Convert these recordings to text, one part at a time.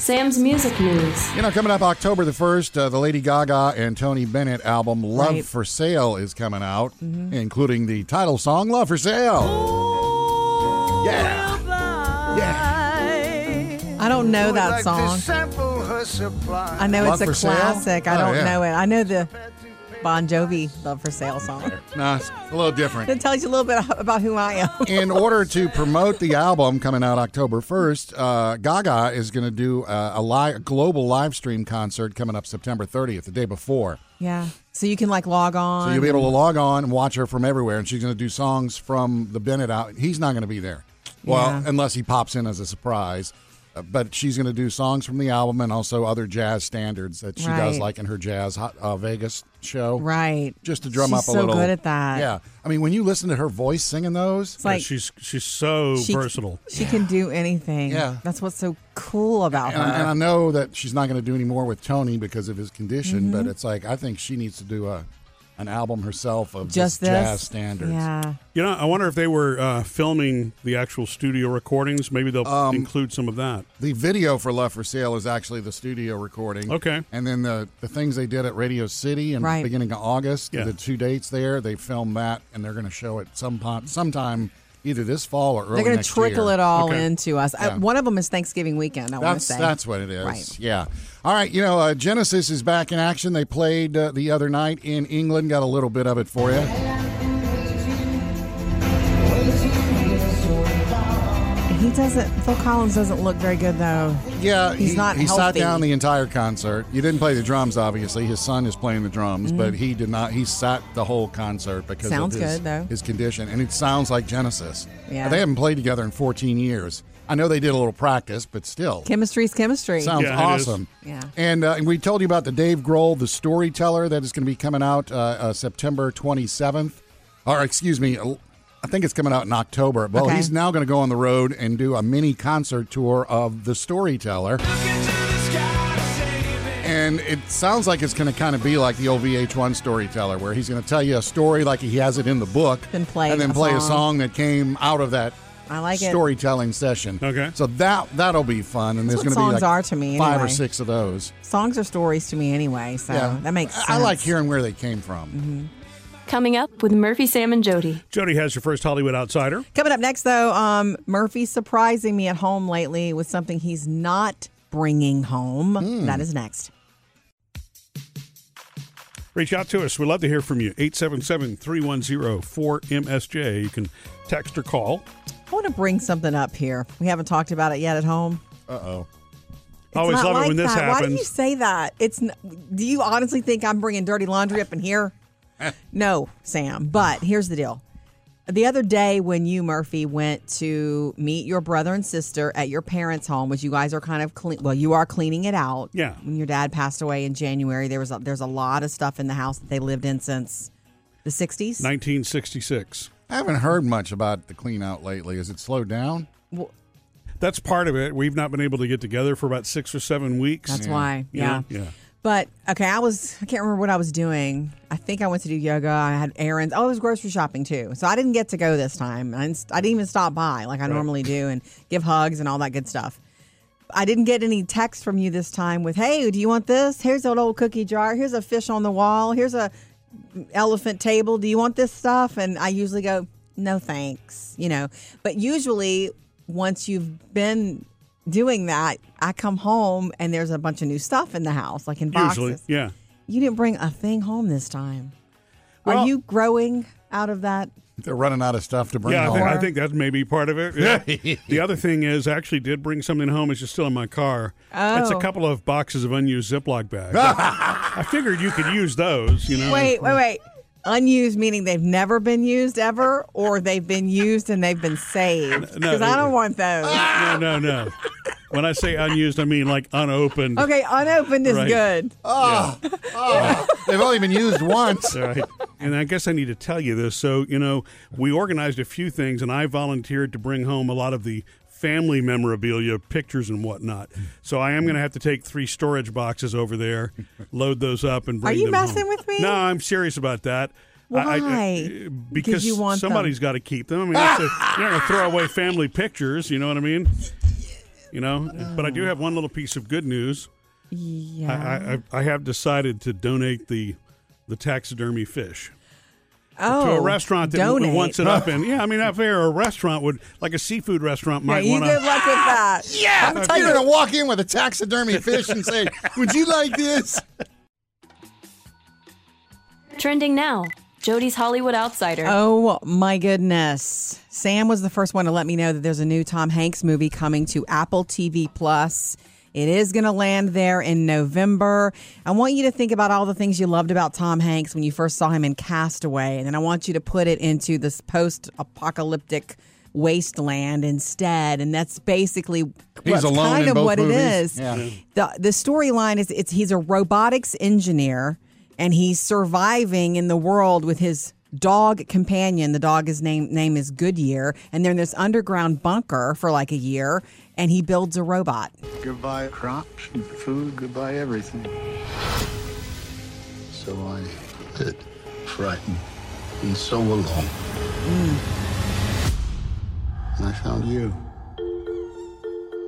Sam's Music News. You know, coming up October the 1st, uh, the Lady Gaga and Tony Bennett album Love Right. for Sale is coming out, including the title song Love for Sale. Yeah. Yeah. I don't know that song. I know Love it's for a Sale? classic. I Oh, don't yeah. know it. I know the Bon Jovi Love for Sale song. No, it's a little different. It tells you a little bit about who I am. In order to promote the album coming out October 1st, uh, Gaga is going to do a, a, li- a global live stream concert coming up September 30th, the day before. Yeah. So you can like log on. So you'll be able to log on and watch her from everywhere, and she's going to do songs from the Bennett out. He's not going to be there, well, Yeah. unless he pops in as a surprise. Uh, but she's going to do songs from the album and also other jazz standards that she does, like in her jazz uh, Vegas show, Right. just to drum She's up a so little. good at that. Yeah, I mean, when you listen to her voice singing those, It's like she's she's so she, versatile. She can do anything. Yeah. That's what's so cool about and, her. and I know that she's not going to do any more with Tony because of his condition, Mm-hmm. but it's like I think she needs to do a an album herself of Just this. jazz standards. Yeah. You know, I wonder if they were uh, filming the actual studio recordings. Maybe they'll Um, include some of that. The video for Love for Sale is actually the studio recording. Okay. And then the, the things they did at Radio City in Right. the beginning of August, Yeah. the two dates there, they filmed that and they're going to show it some po- sometime either this fall or early They're going to trickle year. it all Okay. into us. Yeah. one of them is Thanksgiving weekend, I want to say. that's what it is. Right. Yeah. All right. You know, uh, Genesis is back in action. They played uh, the other night in England. Got a little bit of it for you. He doesn't, Phil Collins doesn't look very good, though. Yeah, He's he, not he sat down the entire concert. You didn't play the drums, obviously. His son is playing the drums, but he did not. He sat the whole concert because. Sounds of his, good, though. his condition, and it sounds like Genesis. Yeah. they haven't played together in 14 years. I know they did a little practice, but still, Chemistry's chemistry. sounds Yeah, awesome. Yeah. And, uh, and we told you about the Dave Grohl, the storyteller, that is going to be coming out uh, uh, September 27th, or excuse me. I think it's coming out in October. Well, Okay. he's now going to go on the road and do a mini concert tour of The Storyteller. And it sounds like it's going to kind of be like the old VH1 storyteller, where he's going to tell you a story like he has it in the book, Then play and then a play a song. song that came out of that I like it. storytelling session. Okay. so that that'll be fun, and there's going to be songs like are to me, five or six of those. Songs are stories to me anyway, so that makes sense. I I like hearing where they came from. Mm-hmm. Coming up with Murphy, Sam, and Jody. Jody has your first Hollywood Outsider. Coming up next, though, um, Murphy's surprising me at home lately with something he's not bringing home. Hmm. That is next. Reach out to us. We'd love to hear from you. 877 310 4MSJ. You can text or call. I want to bring something up here. We haven't talked about it yet at home. Uh oh. It's Always love like it when this that. Why do you say that? It's. n- Do you honestly think I'm bringing dirty laundry up in here? No, Sam. But here's the deal. The other day, when you Murphy went to meet your brother and sister at your parents' home, which you guys are kind of clean. Well, you are cleaning it out. Yeah. When your dad passed away in January, there was a, there's a lot of stuff in the house that they lived in since the 60s. 1966. I haven't heard much about the clean out lately. Has it slowed down? That's part of it. We've not been able to get together for about six or seven weeks. That's why. You know? Yeah. Yeah. But okay, I was I can't remember what I was doing. I think I went to do yoga. I had errands. Oh, I was grocery shopping too. So I didn't get to go this time. I didn't, I didn't even stop by like I normally do and give hugs and all that good stuff. I didn't get any text from you this time with, "Hey, do you want this? Here's an old cookie jar. Here's a fish on the wall. Here's a elephant table. Do you want this stuff?" And I usually go, "No, thanks." You know. But usually once you've been doing that, I come home and there's a bunch of new stuff in the house, like in boxes. Usually. Yeah. You didn't bring a thing home this time. Are you growing out of that? They're running out of stuff to bring Yeah, I home. think, I think that's maybe part of it. Yeah. the other thing is, I actually did bring something home. It's just still in my car. It's a Oh. couple of boxes of unused Ziploc bags. I figured you could use those. You know. Wait, wait, wait. Unused meaning they've never been used ever, or they've been used and they've been saved. No, Because I don't want those. No, no, no. When I say unused, I mean like unopened. Okay, unopened is Right. good. Ah, ah. They've only been used once. Right. And I guess I need to tell you this. So, you know, we organized a few things, and I volunteered to bring home a lot of the family memorabilia, pictures, and whatnot. So I am going to have to take three storage boxes over there, load those up, and bring. Are you messing home. with me? No, I'm serious about that. I- I- Why? Eh, because you want somebody's got to keep them. I mean, that's a, you're going to throw away family pictures. You know what I mean? You know, but I do have one little piece of good news. Yeah. I, I, I have decided to donate the the taxidermy fish oh, to a oh, restaurant that w- donate. wants it up. Oh. And yeah, I mean, not fair. A restaurant would like a seafood restaurant Yeah, might you want good luck with that. Yeah, I'm you're gonna walk in with a taxidermy fish and say, "Would you like this?" Trending now. Jody's Hollywood Outsider. Oh my goodness. Sam was the first one to let me know that there's a new Tom Hanks movie coming to Apple TV Plus. It is going to land there in November. I want you to think about all the things you loved about Tom Hanks when you first saw him in Castaway, and then I want you to put it into this post-apocalyptic wasteland instead, and that's basically He's what's alone kind in of both what movies. it is. Yeah. The the storyline is it's he's a robotics engineer and he's surviving in the world with his dog companion. The dog is name name is Goodyear, and they're in this underground bunker for like a year, and he builds a robot. Goodbye crops and food, goodbye everything. So I did, frightened and so alone. And I found you.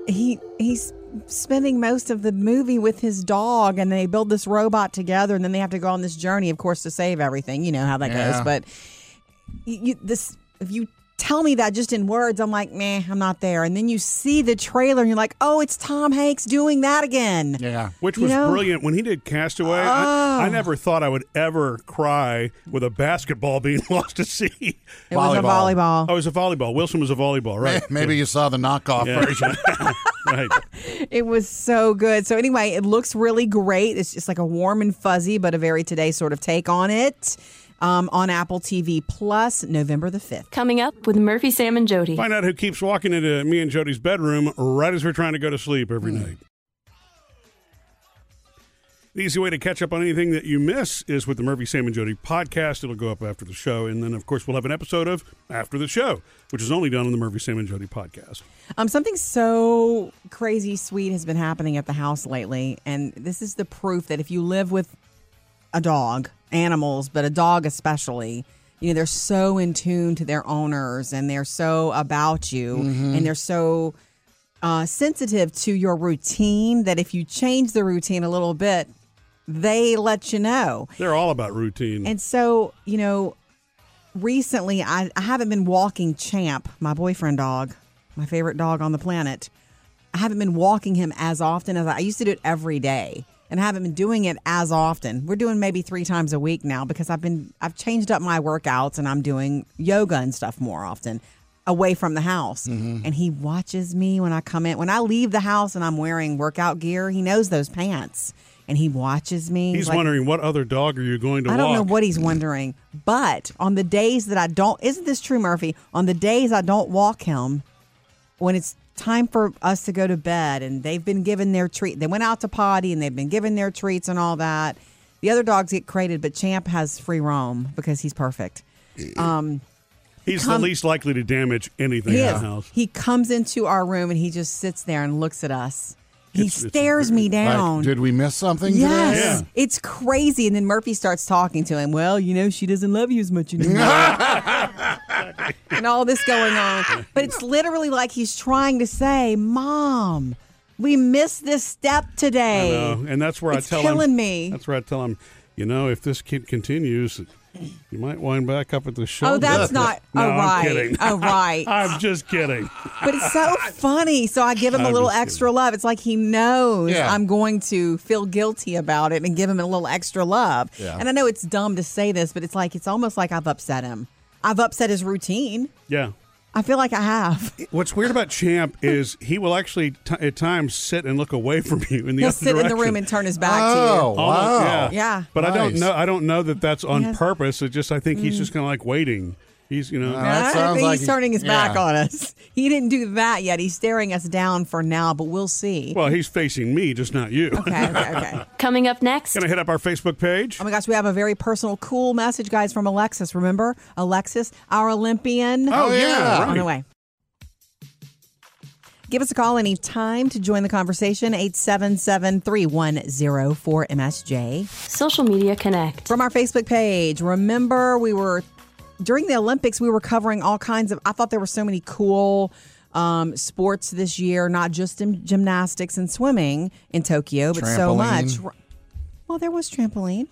He he's spending most of the movie with his dog, and they build this robot together, and then they have to go on this journey, of course, to save everything. You know how that Yeah. goes, but you, you, this if you tell me that just in words, I'm like, meh, I'm not there. And then you see the trailer, and you're like, oh, it's Tom Hanks doing that again. Yeah. Which You was know? brilliant when he did Castaway. Oh. I, I oh. never thought I would ever cry with a basketball being lost to sea. It was a Volleyball. volleyball. Oh, it was a volleyball. Wilson was a volleyball, right? Maybe you saw the knockoff Yeah. version. right. It was so good. So anyway, it looks really great. It's just like a warm and fuzzy, but a very today sort of take on it. Um, on Apple TV Plus, November the fifth. Coming up with Murphy, Sam, and Jody. Find out who keeps walking into me and Jody's bedroom right as we're trying to go to sleep every night. The easy way to catch up on anything that you miss is with the Murphy, Sam, and Jody podcast. It'll go up after the show. And then, of course, we'll have an episode of After the Show, which is only done on the Murphy, Sam, and Jody podcast. Um, something so crazy sweet has been happening at the house lately, and this is the proof that if you live with a dog, animals, but a dog especially, you know, they're so in tune to their owners and they're so about you and they're so uh, sensitive to your routine that if you change the routine a little bit, they let you know. They're all about routine. And so, you know, recently I, I haven't been walking Champ, my boyfriend dog, my favorite dog on the planet. I haven't been walking him as often as I, I used to do it every day. And I haven't been doing it as often. We're doing maybe three times a week now because I've been I've changed up my workouts and I'm doing yoga and stuff more often away from the house. Mm-hmm. And he watches me when I come in. When I leave the house and I'm wearing workout gear, he knows those pants. And he watches me. He's like- wondering, what other dog are you going to I don't know what he's wondering, but on the days that I don't, isn't this true, Murphy? On the days I don't walk him, when it's time for us to go to bed and they've been given their treat, they went out to potty and they've been given their treats and all that. The other dogs get crated, but Champ has free roam because he's perfect. Um, He's come- the least likely to damage anything he in the house. He comes into our room and he just sits there and looks at us. He It's- it's stares me down. Like, did we miss something Yes, today? Yeah. it's crazy. And then Murphy starts talking to him. Well, you know, she doesn't love you as much anymore. and all this going on. But it's literally like he's trying to say, Mom, we missed this step I today. know. And that's where It's I tell him. killing me. That's where I tell him, you know, if this kid continues, you might wind back up at the show. Oh, that's not. No, oh, I'm right. kidding. Oh, right. I'm just kidding. But it's so funny. So I give him a I'm little just extra love. It's like he knows Yeah. I'm going to feel guilty about it and give him a little extra love. Yeah. And I know it's dumb to say this, but it's like it's almost like I've upset him. I've upset his routine. Yeah. I feel like I have. What's weird about Champ is he will actually t- at times sit and look away from you in the He'll other sit in the room and turn his back Oh, to you. Oh, Almost, wow. yeah. Yeah. But I don't know. I don't know that that's on Yes. purpose. It just I think he's mm. just kind of like waiting. He's you know. That I think like he's turning his back yeah. on us. He didn't do that yet. He's staring us down for now, but we'll see. well, he's facing me, just not you. Okay, okay, okay. Coming up next, Gonna hit up our Facebook page. Oh my gosh, we have a very personal, cool message, guys, from Alexis. Remember? Alexis, our Olympian. Oh, oh yeah, yeah, on the way. Give us a call anytime to join the conversation, 877-3104-MSJ. Social Media Connect. From our Facebook page, remember we were, during the Olympics, we were covering all kinds of, I thought there were so many cool um, sports this year, not just in gymnastics and swimming in Tokyo, but so much. Well, there was trampoline,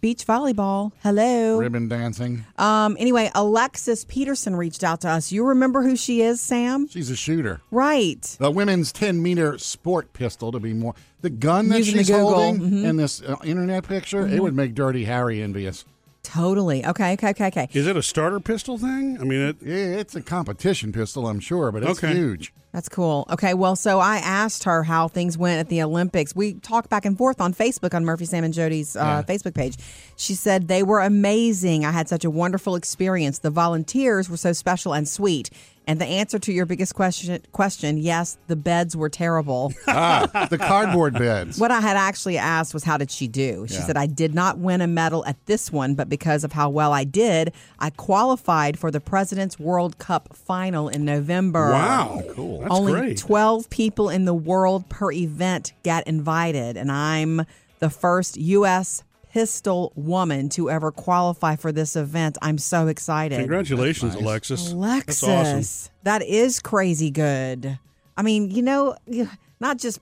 beach volleyball. Hello. Ribbon dancing. Um, anyway, Alexis Peterson reached out to us. You remember who she is, Sam? She's a shooter. Right. The women's 10 meter sport pistol, to be more. The gun that Using the she's Google. holding Mhm. in this uh, internet picture, it would make Dirty Harry envious. Totally. Okay, okay, okay, okay. Is it a starter pistol thing? I mean, it. It's a competition pistol, I'm sure, but it's Okay. huge. That's cool. Okay, well, so I asked her how things went at the Olympics. We talked back and forth on Facebook on Murphy, Sam, and Jody's uh, Facebook page. She said they were amazing. I had such a wonderful experience. The volunteers were so special and sweet. And the answer to your biggest question, question, yes, the beds were terrible. Ah, the cardboard beds. What I had actually asked was, how did she do? She Yeah. said, I did not win a medal at this one, but because of how well I did, I qualified for the President's World Cup final in November. Wow, cool. That's Only great. 12 people in the world per event get invited, and I'm the first U.S. pistol woman to ever qualify for this event. I'm so excited. Congratulations, nice. Alexis. Alexis, That's awesome. that is crazy good. I mean, you know, not just,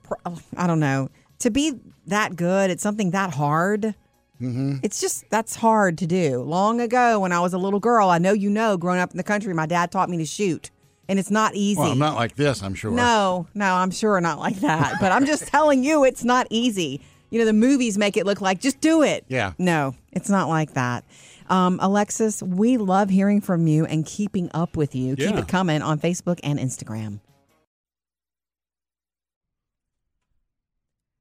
I don't know to be that good at something that hard. Mm-hmm. It's just that's hard to do. Long ago, when I was a little girl, I know you know, growing up in the country, my dad taught me to shoot, and it's not easy. Well, not like this, I'm sure. No, no, I'm sure not like that. But I'm just telling you, it's not easy. You know, the movies make it look like just do it. Yeah. No, it's not like that. Um, Alexis, we love hearing from you and keeping up with you. Keep it coming on Facebook and Instagram.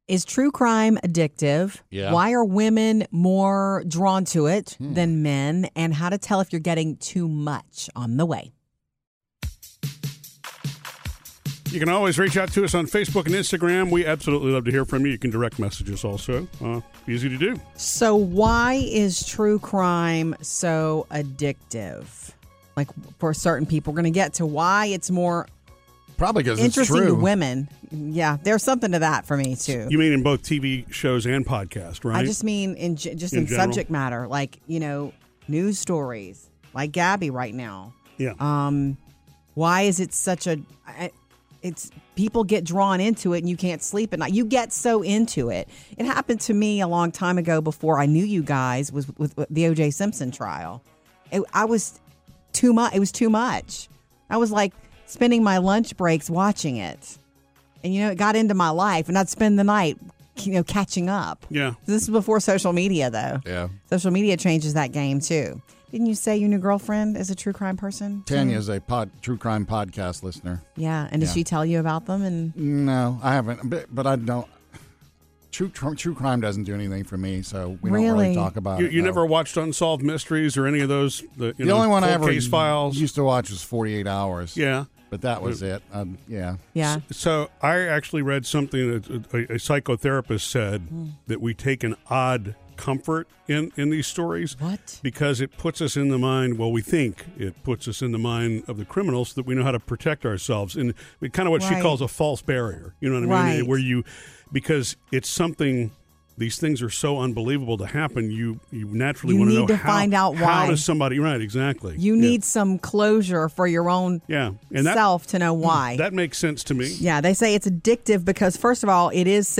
Is true crime addictive? Yeah. Why are women more drawn to it Hmm. than men? And how to tell if you're getting too much on the way. You can always reach out to us on Facebook and Instagram. We absolutely love to hear from you. You can direct message us also. Uh, easy to do. So, why is true crime so addictive? Like for certain people, we're going to get to why it's more Probably because it's interesting true. to women. Yeah, there's something to that for me too. You mean in both TV shows and podcast, right? I just mean in just In in, subject matter, like you know, news stories, like Gabby right now. yeah. Um, why is it such a? I- It's people get drawn into it and you can't sleep at night. You get so into it. It happened to me a long time ago before I knew you guys was with, with the O.J. Simpson trial. It, I was too much. It was too much. I was like spending my lunch breaks watching it, and you know it got into my life, and I'd spend the night, you know, catching up. yeah. This is before social media, though. Yeah. Social media changes that game too. Didn't you say your new girlfriend is a true crime person? Tanya is a pod, true crime podcast listener. Yeah, and did Yeah. she tell you about them? And No, I haven't. But, but I don't. True, tr- true crime doesn't do anything for me, so we don't Really? really talk about You, it. you no. never watched Unsolved Mysteries or any of those? The, you The know, only one I ever case files. used to watch was 48 Hours. yeah. But that was it. Um, yeah. yeah, So I actually read something that a, a psychotherapist said Hmm. that we take an odd comfort in in these stories. What? Because it puts us in the mind. Well, we think it puts us in the mind of the criminals so that we know how to protect ourselves, and kind of what she calls a false barrier. You know what I mean? Right. Where you because it's something. These things are so unbelievable to happen. You you naturally You want need know to how, find out why. How does somebody right? Exactly. you Yeah. need some closure for your own yeah, and that self to know why. that makes sense to me. yeah, they say it's addictive because first of all, it is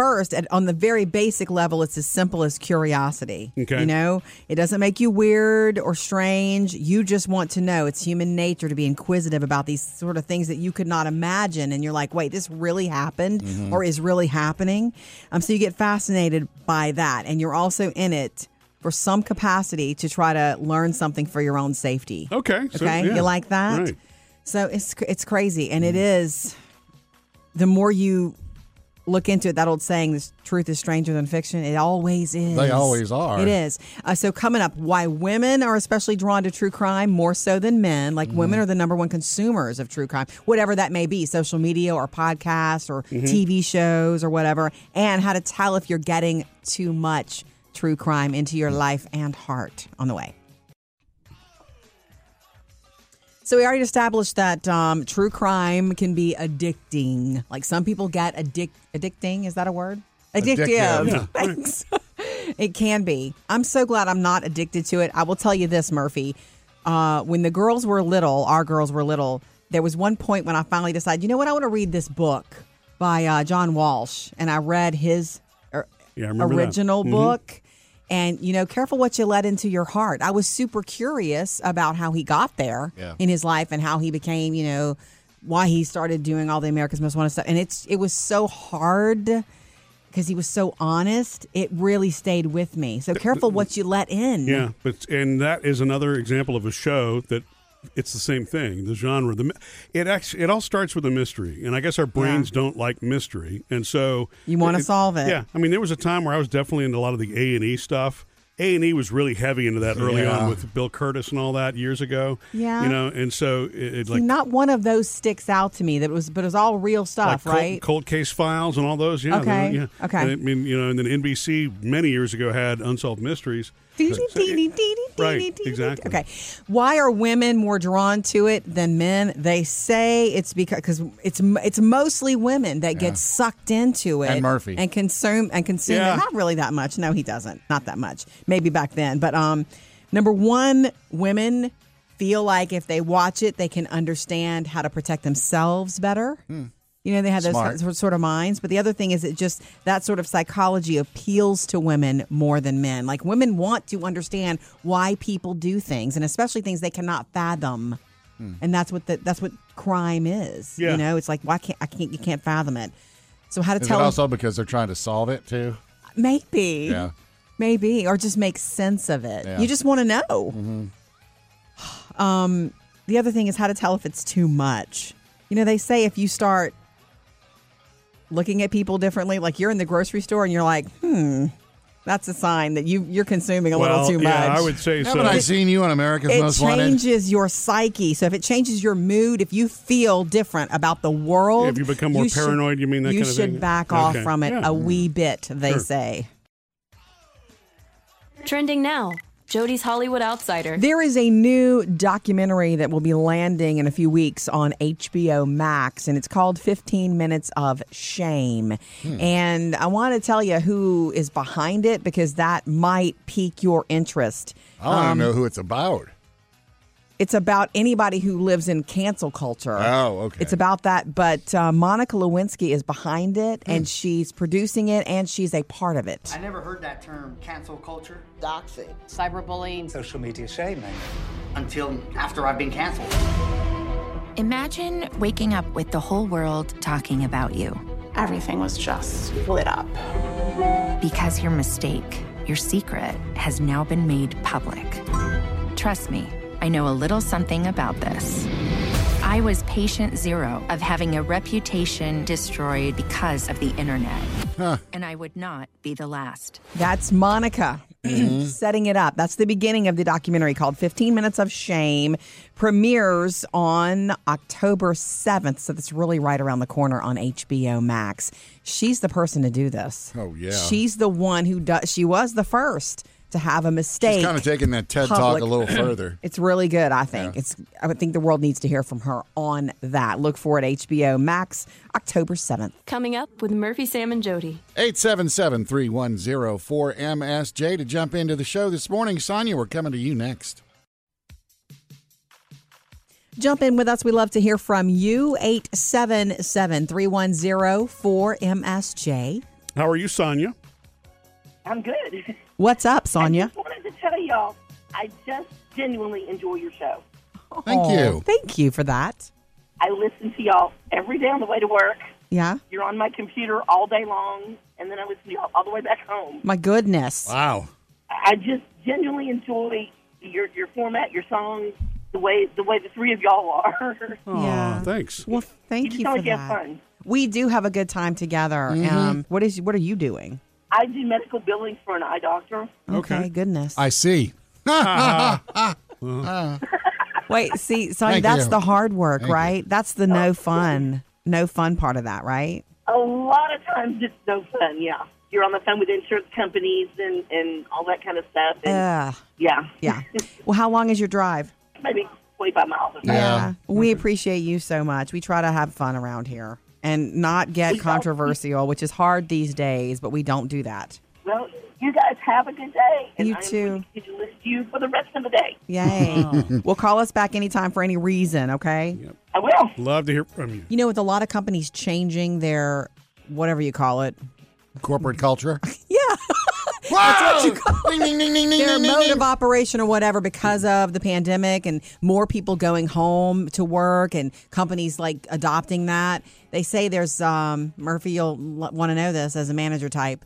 first at, on the very basic level, it's as simple as curiosity. Okay. you know, it doesn't make you weird or strange. You just want to know. It's human nature to be inquisitive about these sort of things that you could not imagine, and you're like, wait, this really happened or is really happening. Um, so you get fascinated by that, and you're also in it. For some capacity to try to learn something for your own safety. Okay. so, Okay, yeah, you like that? Right. So it's it's crazy, and it is. The more you look into it, that old saying, "This truth is stranger than fiction." It always is. They always are. It is. Uh, so coming up, why women are especially drawn to true crime more so than men. Like women Mm-hmm. are the number one consumers of true crime, whatever that may be, social media or podcasts or Mm-hmm. TV shows or whatever, and how to tell if you're getting too much true crime into your life and heart on the way. So we already established that um, true crime can be addicting. Like some people get addic- addicting. Is that a word? Addictive. Addictive. Yeah. Thanks. it can be. I'm so glad I'm not addicted to it. I will tell you this, Murphy. Uh, when the girls were little, our girls were little, there was one point when I finally decided, you know what, I want to read this book by uh, John Walsh, and I read his er, Yeah, I remember that. original Mhm. Book. And you know, careful what you let into your heart. I was super curious about how he got there Yeah. in his life and how he became, you know, why he started doing all the America's Most Wanted stuff. And it's it was so hard because he was so honest. It really stayed with me. So careful what you let in. Yeah, but and that is another example of a show that it's the same thing. The genre, the it actually it all starts with a mystery, and I guess our brains don't like mystery, and so You wanna solve it. Yeah, I mean, there was a time where I was definitely into a lot of the A and E stuff. A and E was really heavy into that early Yeah. on with Bill Kurtis and all that years ago. Yeah. you know, and so it, it See, like not one of those sticks out to me. That was, but it was all real like stuff, cold, right? cold case files and all those. Yeah, Okay, yeah. okay. And I mean, you know, and then NBC many years ago had Unsolved Mysteries. Right, exactly. Okay. Why are women more drawn to it than men? They say it's because cause it's it's mostly women that get sucked into it And Murphy. and consume and consume Yeah. it. Not really that much. No, he doesn't. Not that much. Maybe back then. But um, number one, women feel like if they watch it, they can understand how to protect themselves better. You know, they have those Smart. sort- of minds. But the other thing is, it just that sort of psychology appeals to women more than men. Like women want to understand why people do things, and especially things they cannot fathom. And that's what the, that's what crime is. Yeah. You know, it's like why can't I can't you can't fathom it. So how to Is it tell also because they're trying to solve it too? maybe Yeah. maybe or just make sense of it. Yeah. You just want to know. Um, the other thing is how to tell if it's too much. You know, they say if you start looking at people differently, like you're in the grocery store and you're like, hmm, that's a sign that you you're consuming a well, little too much. yeah, I would say so. Haven't I seen you on America's it Most Wanted? It changes your psyche. So if it changes your mood, if you feel different about the world, If you become more should- paranoid, you mean that you kind of should thing? back off from it Yeah. a wee bit. They Sure. say. Trending now Jody's Hollywood Outsider. There is a new documentary that will be landing in a few weeks on HBO Max, and it's called 15 Minutes of Shame. Hmm. And I want to tell you who is behind it because that might pique your interest. I want Um, to know who it's about. It's about anybody who lives in cancel culture. Oh, okay. It's about that, but uh, Monica Lewinsky is behind it, Hmm. and she's producing it, and she's a part of it. I never heard that term, cancel culture, doxing, cyberbullying, social media shaming. until after I've been canceled. Imagine waking up with the whole world talking about you. everything was just lit up. Because your mistake, your secret, has now been made public. Trust me, I know a little something about this. I was patient zero of having a reputation destroyed because of the internet. And I would not be the last. That's Monica setting it up. That's the beginning of the documentary called 15 Minutes of Shame. Premieres on October 7th. So that's really right around the corner on HBO Max. She's the person to do this. Oh, yeah. She's the one who does, she was the first to have a mistake. She's kind of taking that TED talk a little further. It's really good, I think. It's I would think the world needs to hear from her on that. Look for it HBO Max October 7th. Coming up with Murphy, Sam, and Jody. 877 310 4MSJ to jump into the show this morning. Sonia, we're coming to you next. Jump in with us. We love to hear from you. 877 310 4MSJ. How are you, Sonia? I'm good. What's up, I Sonia? just wanted to tell y'all, I just genuinely enjoy your show. Thank Aw, you. Thank you for that. I listen to y'all every day on the way to work. Yeah. You're on my computer all day long, and then I listen to y'all all the way back home. My goodness. Wow. I just genuinely enjoy your your format, your songs, the way the way the three of y'all are. Aw, Yeah. thanks. Well, thank you just you sound for like you that. have fun. We do have a good time together. Mm-hmm. Um, what is what are you doing? I do medical billing for an eye doctor. Okay. goodness. I see. Wait, see, Sonia, Thank that's you. the hard work, Thank you. right? That's the no fun, no fun part of that, right? A lot of times it's no fun. Yeah, you're on the phone with insurance companies and and all that kind of stuff. And Ugh. yeah, Yeah. well, how long is your drive? maybe 25 miles or so. Yeah. We appreciate you so much. We try to have fun around here and not get We controversial, which is hard these days, but we don't do that. Well, you guys have a good day. And You I'm too. going to continue to listen to you for the rest of the day. Yay. well, call us back anytime for any reason, okay? Yep. I will. Love to hear from you. You know, with a lot of companies changing their whatever you call it, Corporate culture. That's what you call Ding, ding, ding, their mode of operation or whatever because of the pandemic and more people going home to work and companies like adopting that. They say there's um, Murphy. You'll want to know this as a manager type.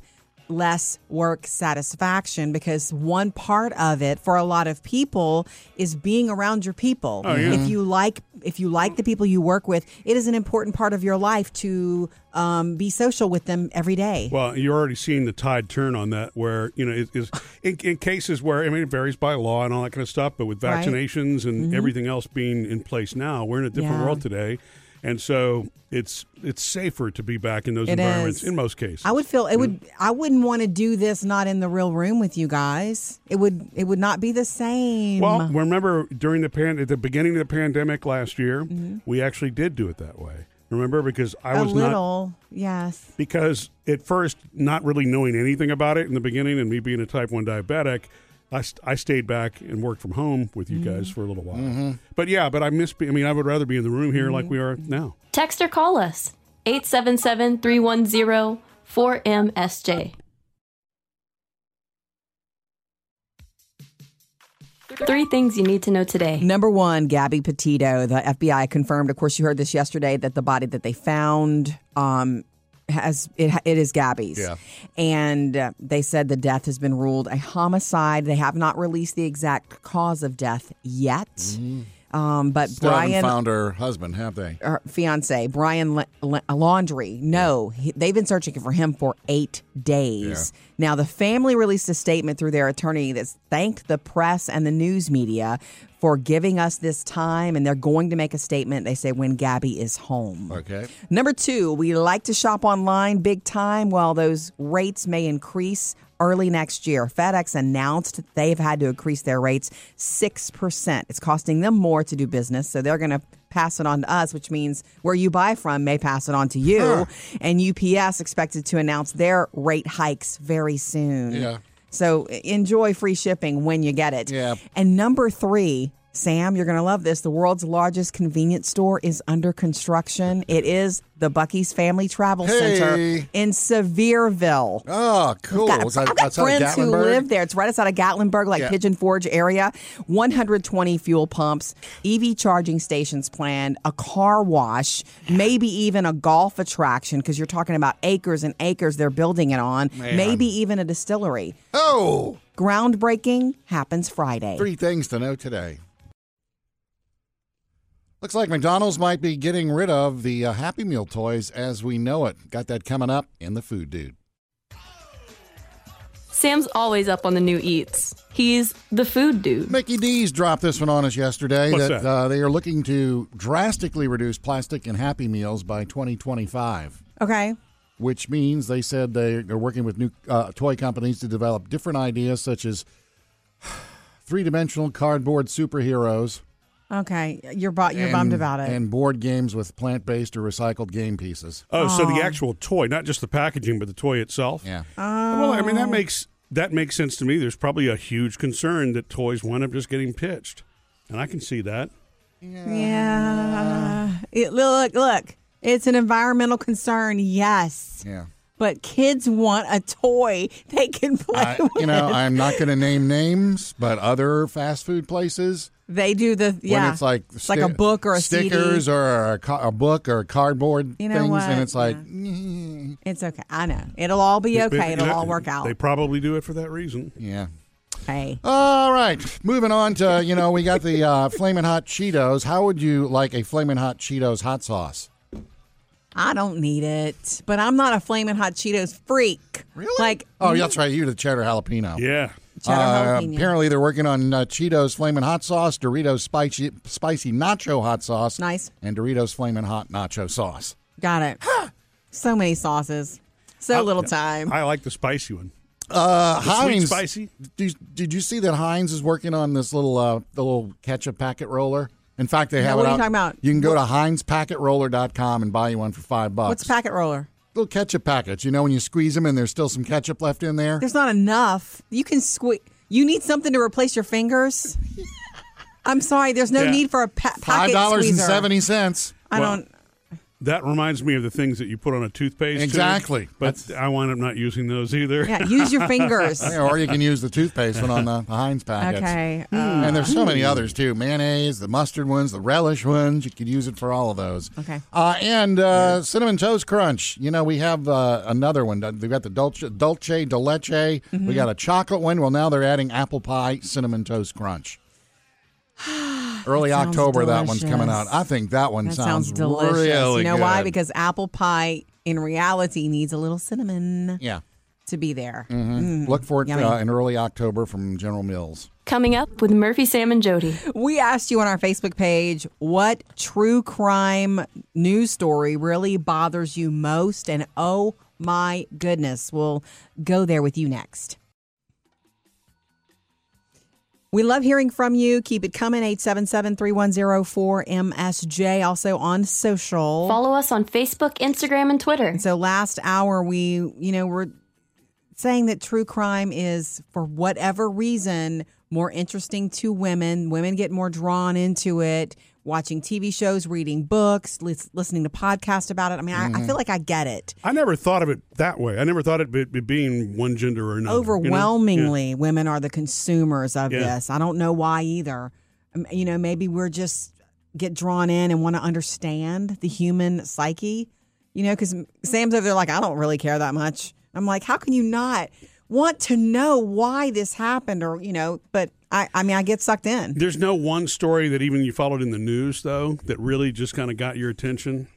Less work satisfaction because one part of it for a lot of people is being around your people. Oh, yeah. If you like, if you like the people you work with, it is an important part of your life to um, be social with them every day. Well, you're already seeing the tide turn on that, where you know it is in, in cases where I mean it varies by law and all that kind of stuff, but with Right. vaccinations and everything else being in place now, we're in a different Yeah. world today, and so it's it's safer to be back in those It environments is. in most cases. I would feel it would. I wouldn't want to do this not in the real room with you guys. It would. It would not be the same. Well, remember during the pan at the beginning of the pandemic last year, we actually did do it that way. Remember because I Mm-hmm. a was not yes. because at first not really knowing anything about it in the beginning and me being a type 1 diabetic I, st- I stayed back and worked from home with you guys for a little while but yeah but i miss be- i mean i would rather be in the room here like we are now Text or call us 877 310 4MSJ. Three things you need to know today. Number one, Gabby Petito. The FBI confirmed. Of course, you heard this yesterday that the body that they found um, has it. It is Gabby's. Yeah. And uh, they said the death has been ruled a homicide. They have not released the exact cause of death yet. Um, but Still Brian found her husband, have they? her fiance Brian La- La- Laundrie. No, he, they've been searching for him for eight days. Now, the family released a statement through their attorney that thanked the press and the news media for giving us this time, and they're going to make a statement. They say when Gabby is home. Okay. Number two, we like to shop online big time. While those rates may increase early next year. FedEx announced they've had to increase their rates 6%. It's costing them more to do business, so they're going to pass it on to us, which means where you buy from may pass it on to you. And UPS expected to announce their rate hikes very soon. Yeah. So enjoy free shipping when you get it. Yeah. And number three, Sam, you're going to love this. The world's largest convenience store is under construction. It is the Buc-ee's Family Travel Hey. Center in Sevierville. Oh, cool. Got- Was that I've got friends who live there. It's right outside of Gatlinburg, like Yeah. Pigeon Forge area. 120 fuel pumps, EV charging stations planned, a car wash, maybe even a golf attraction because you're talking about acres and acres they're building it on. Man. Maybe even a distillery. Oh, Groundbreaking happens Friday. three things to know today. Looks like McDonald's might be getting rid of the uh, Happy Meal toys as we know it. Got that coming up in the Food Dude. Sam's always up on the new eats. He's the food dude. Mickey D's dropped this one on us yesterday What's that, that? Uh, they are looking to drastically reduce plastic in Happy Meals by 2025. Okay. which means they said they are working with new uh, toy companies to develop different ideas such as three-dimensional cardboard superheroes Okay. You're, bu- you're and- bummed about it. and board games with plant-based or recycled game pieces. oh so the oh. actual toy not just the packaging but the toy itself Yeah. well i Oh. mean that oh. makes that makes sense to me there's probably a huge concern that toys wind up just getting pitched and i can see that yeah. It, look, look. It's an environmental concern, yes. Yeah. But kids want a toy they can play I, with. you know, I'm not going to name names, but other fast food places they do the yeah. when it's like it's like a book or a stickers CD. or a, ca- a book or cardboard You know things, what? and it's like It's okay. I know. It'll all be okay. It'll all work out. they probably do it for that reason yeah. hey. All right, moving on to you know we got the uh, flaming hot Cheetos. How would you like a flaming hot Cheetos hot sauce? I don't need it. But I'm not a flaming hot Cheetos freak. Really? Like Oh, that's right. You're the cheddar jalapeno. yeah cheddar Uh, jalapeno. apparently, they're working on uh, Cheetos flaming hot sauce, Doritos spicy spicy nacho hot sauce, Nice. and Doritos flaming hot nacho sauce. Got it. so many sauces. So little time. i like the spicy one Uh, sweet Heinz, spicy? Did, did you see that Heinz is working on this little uh, the little ketchup packet roller? In fact, they have what it are you out. talking about? You can go to HeinzPacketRoller.com and buy you one for five bucks. What's packet roller? Little ketchup packets. You know when you squeeze them and there's still some ketchup left in there. There's not enough. You can squeeze. You need something to replace your fingers. I'm sorry. There's no Yeah. need for a pa- Five pocket dollars and squeezer. seventy. I Well, don't. That reminds me of the things that you put on a toothpaste. tube, Exactly. but That's- I wind up not using those either. Yeah, use your fingers. or you can use the toothpaste one on the, the Heinz packets. Okay. uh, And there's so many others too. Mayonnaise, the mustard ones, the relish ones. You could use it for all of those. Okay. Uh, and uh, cinnamon toast crunch. You know, we have uh, another one. We've got the dulce, dulce de leche. Mm-hmm. We got a chocolate one. Well, now they're adding apple pie cinnamon toast crunch. Early That October, that one's coming out. I think that one That sounds, sounds delicious. really you know why? Because apple pie, in reality, needs a little cinnamon yeah. to be there. Look for it uh, in early October from General Mills. Coming up with Murphy, Sam, and Jody. We asked you on our Facebook page what true crime news story really bothers you most, and oh my goodness, we'll go there with you next. We love hearing from you. Keep it coming. 877 310 4MSJ. Also on social. Follow us on Facebook, Instagram, and Twitter. And so last hour, we, you know, we're saying that true crime is, for whatever reason, more interesting to women. Women get more drawn into it, watching TV shows, reading books, lis- listening to podcasts about it. I mean, I, I feel like I get it. I never thought of it that way. I never thought it be, be being one gender or another. you know? Overwhelmingly, women are the consumers of Yeah. this. I don't know why either. Um, You know, maybe we're just get drawn in and want to understand the human psyche. You know, because Sam's over there like, I don't really care that much. I'm like, how can you not want to know why this happened, or you know? But I, I mean, I get sucked in. There's no one story that even you followed in the news though that really just kind of got your attention.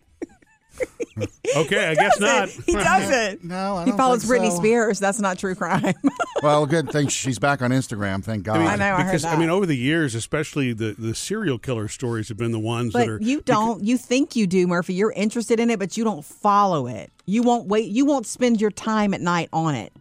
okay, I guess not. He doesn't. No, I he don't follows think Britney so. Spears. That's not true crime. Well, good thing she's back on Instagram. Thank God. I know, I heard because that. mean, over the years, especially the the serial killer stories have been the ones that are. You don't. You think you do, Murphy. You're interested in it, but you don't follow it. You won't wait. You won't spend your time at night on it.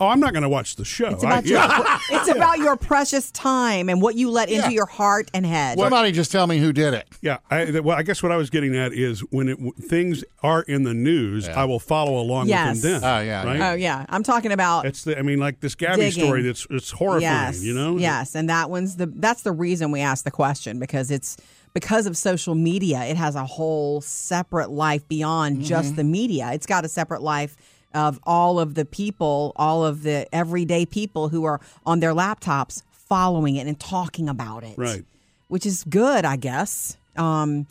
Oh, I'm not going to watch the show. It's I- about your. yeah. it's about your precious time and what you let into your heart and head. Somebody just tell me who did it. Yeah, I, th- well, I guess what I was getting at is when it, things are in the news, I will follow along Yes. with them. Then, Oh, yeah, right. Oh yeah, I'm talking about. It's the, I mean, like this Gabby Digging. story. That's it's horrifying. yes, You know. Yes, and that one's the. That's the reason we asked the question because it's because of social media. It has a whole separate life beyond just mm-hmm. the media. It's got a separate life of all of the people, all of the everyday people who are on their laptops following it and talking about it. Right. Which is good, I guess. Um,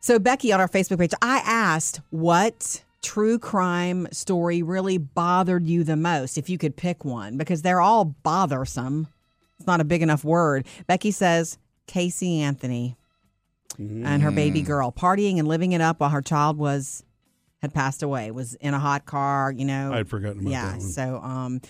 so Becky on our Facebook page, I asked what true crime story really bothered you the most, if you could pick one, because they're all bothersome. It's not a big enough word. Becky says Casey Anthony and her baby girl partying and living it up while her child was had passed away, was in a hot car, you know. I'd forgotten about yeah, that one. so um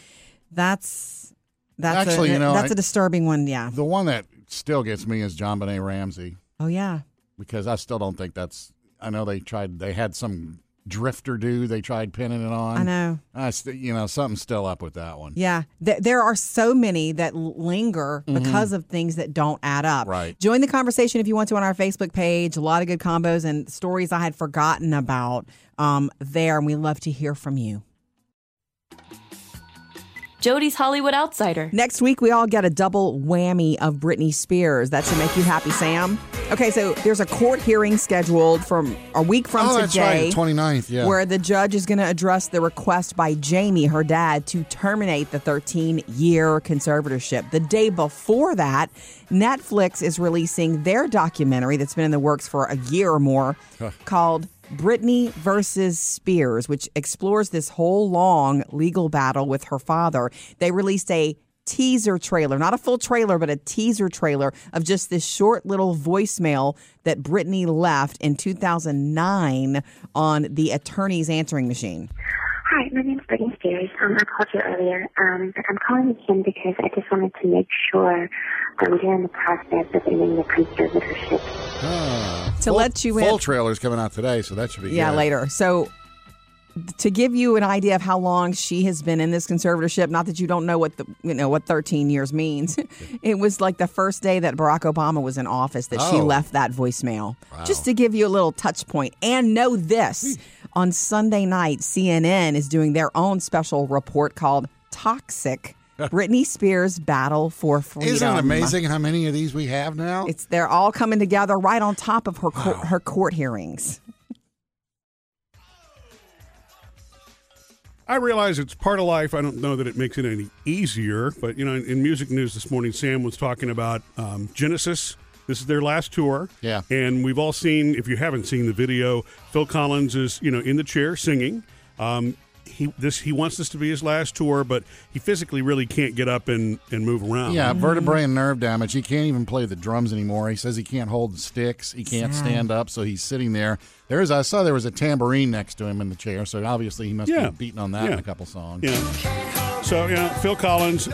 that's that's Actually, a, you know, that's I- a disturbing one, yeah. The one that still gets me is JonBenét Ramsey Oh yeah. because I still don't think that's. I know they tried. They had some drifter dude. They tried pinning it on. I know. I st- you know, something's still up with that one. Yeah, Th- there are so many that linger because of things that don't add up. Right. Join the conversation if you want to on our Facebook page. A lot of good combos and stories I had forgotten about um, there, and we love to hear from you. Jody's Hollywood Outsider. Next week, we all get a double whammy of Britney Spears. That should make you happy, Sam. Okay, so there's a court hearing scheduled from a week from oh, that's right. today. the 29th. Yeah. where the judge is going to address the request by Jamie, her dad, to terminate the 13 year conservatorship. The day before that, Netflix is releasing their documentary that's been in the works for a year or more called Britney versus Spears, which explores this whole long legal battle with her father. They released a teaser trailer, not a full trailer, but a teaser trailer of just this short little voicemail that Britney left in 2009 on the attorney's answering machine. Hi, my name's Britney Spears. Um, I called you earlier, um, but I'm calling again because I just wanted to make sure um, during the process of ending the conservatorship. Ah, To full, let you in- full trailer's coming out today, so that should be Yeah, good. later. So to give you an idea of how long she has been in this conservatorship, not that you don't know what the you know what 13 years means. it was like the first day that Barack Obama was in office that she Oh. left that voicemail. Just to give you a little touch. And know this, on Sunday night CNN is doing their own special report called Toxic Britney Spears Battle for Freedom. Isn't it amazing how many of these we have now? It's they're all coming together right on top of her court, her court hearings. I realize it's part of life. I don't know that it makes it any easier, but you know, in, in music news this morning, Sam was talking about um, Genesis. This is their last tour. Yeah. and we've all seen. If you haven't seen the video, Phil Collins is you know in the chair singing. Um, he this he wants this to be his last tour, but he physically really can't get up and, and move around. Yeah, vertebrae and nerve damage. He can't even play the drums anymore. He says he can't hold the sticks. He can't Sad. stand up, so he's sitting there. There is I saw there was a tambourine next to him in the chair, so obviously he must Yeah. be beating on that in a couple songs. Yeah. So you know, Phil Collins.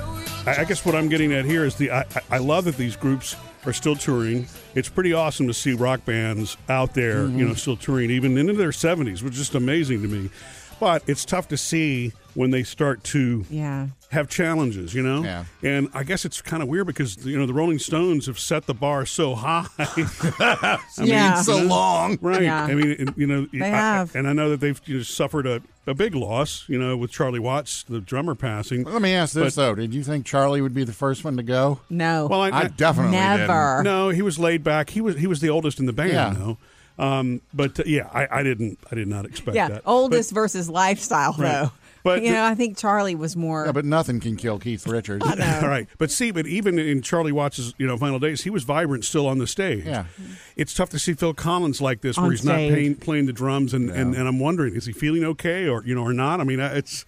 I, I guess what I'm getting at here is the I, I- I love that these groups are still touring. It's pretty awesome to see rock bands out there, you mm-hmm. know, still touring, even into their 70s, which is just amazing to me. But it's tough to see when they start to Yeah. have challenges, you know? Yeah. And I guess it's kind of weird because, you know, the Rolling Stones have set the bar so high. I mean, Yeah. So long. Right. Yeah. I mean, you know, They I- have. and I know that they've you know, suffered a, a big loss, you know, with Charlie Watts, the drummer, passing. Let me ask this But- though: Did you think Charlie would be the first one to go? No. Well, I, I definitely Never. No, he was laid back. He was he was the oldest in the band, Yeah. though. Um, but uh, yeah, I, I didn't I did not expect yeah, that. oldest versus lifestyle Right. though. But you the- know, I think Charlie was more. Yeah, but nothing can kill Keith Richards. But, all right, but see, but even in Charlie Watts' you know final days, he was vibrant still on the stage. Yeah. it's tough to see Phil Collins like this, On where he's not stage. playing, playing the drums, and, and and I'm wondering, is he feeling okay or you know or not? I mean, it's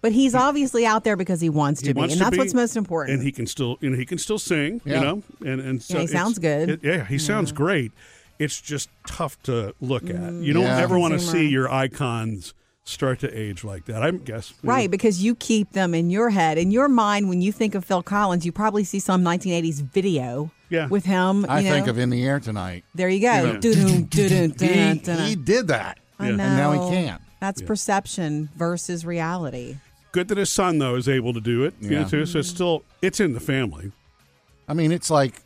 but he's obviously out there because he wants to he be, wants and to that's be, what's most important. And he can still, you know, he can still sing, Yeah. you know, and and so Yeah, he sounds good. it- yeah, he sounds great. It's just tough to look at. Mm, you don't Yeah. ever want to see your icons start to age like that. I guess. you know. Right, because you keep them in your head, in your mind. When you think of Phil Collins, you probably see some 1980s video Yeah. with him. I you think of In the Air Tonight. There you go. Yeah. Doo-doo, doo-doo, He, dun, dun. he did that, I Yeah. know. and now he can't. That's perception versus reality. Good that his son though is able to do it. You know, too. So it's still it's in the family. I mean, it's like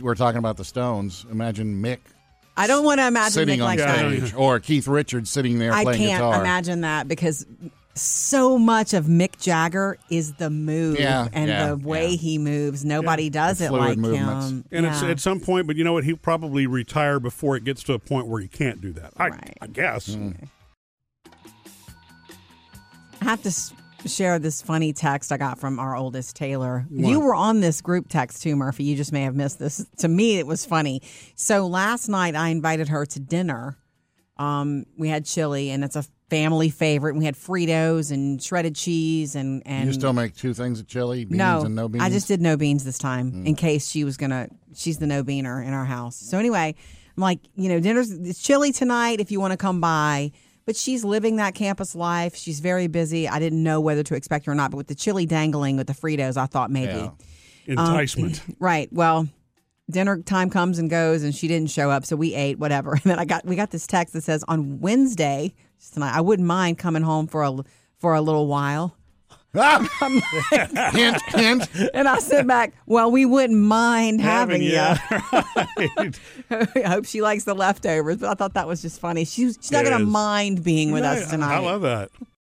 we're talking about the Stones. Imagine Mick I don't want to imagine sitting Nick on like Yeah, I that. stage, or Keith Richards sitting there I playing can't guitar. imagine that because so much of Mick Jagger is the move Yeah, and yeah, the way yeah. he moves. Nobody does it like movements. him. And it's at some point, but you know what? He'll probably retire before it gets to a point where he can't do that. I, Right. I guess. Mm. I have to s- share this funny text I got from our oldest Taylor. You were on this group text too, Murphy. You just may have missed this. To me, it was funny. So last night, I invited her to dinner. Um, we had chili, and it's a family favorite. We had Fritos and shredded cheese, and and You still make two things of chili, beans no, and no beans. I just did no beans this time in case she was gonna. She's the no beaner in our house. So anyway, I'm like, you know, dinner's it's chilly tonight. If you want to come by, but she's living that campus life. She's very busy. I didn't know whether to expect her or not, but with the chili dangling with the Fritos, I thought maybe. Yeah. Um, Enticement. Right. Well, dinner time comes and goes, and she didn't show up, so we ate whatever. And then I got we got this text that says on Wednesday tonight, I wouldn't mind coming home for a for a little while. Ah! hint, hint. And I sit back, well, we wouldn't mind having, you. yeah. I hope she likes the leftovers, but I thought that was just funny. She's, she's not going to mind being with us tonight. I love that.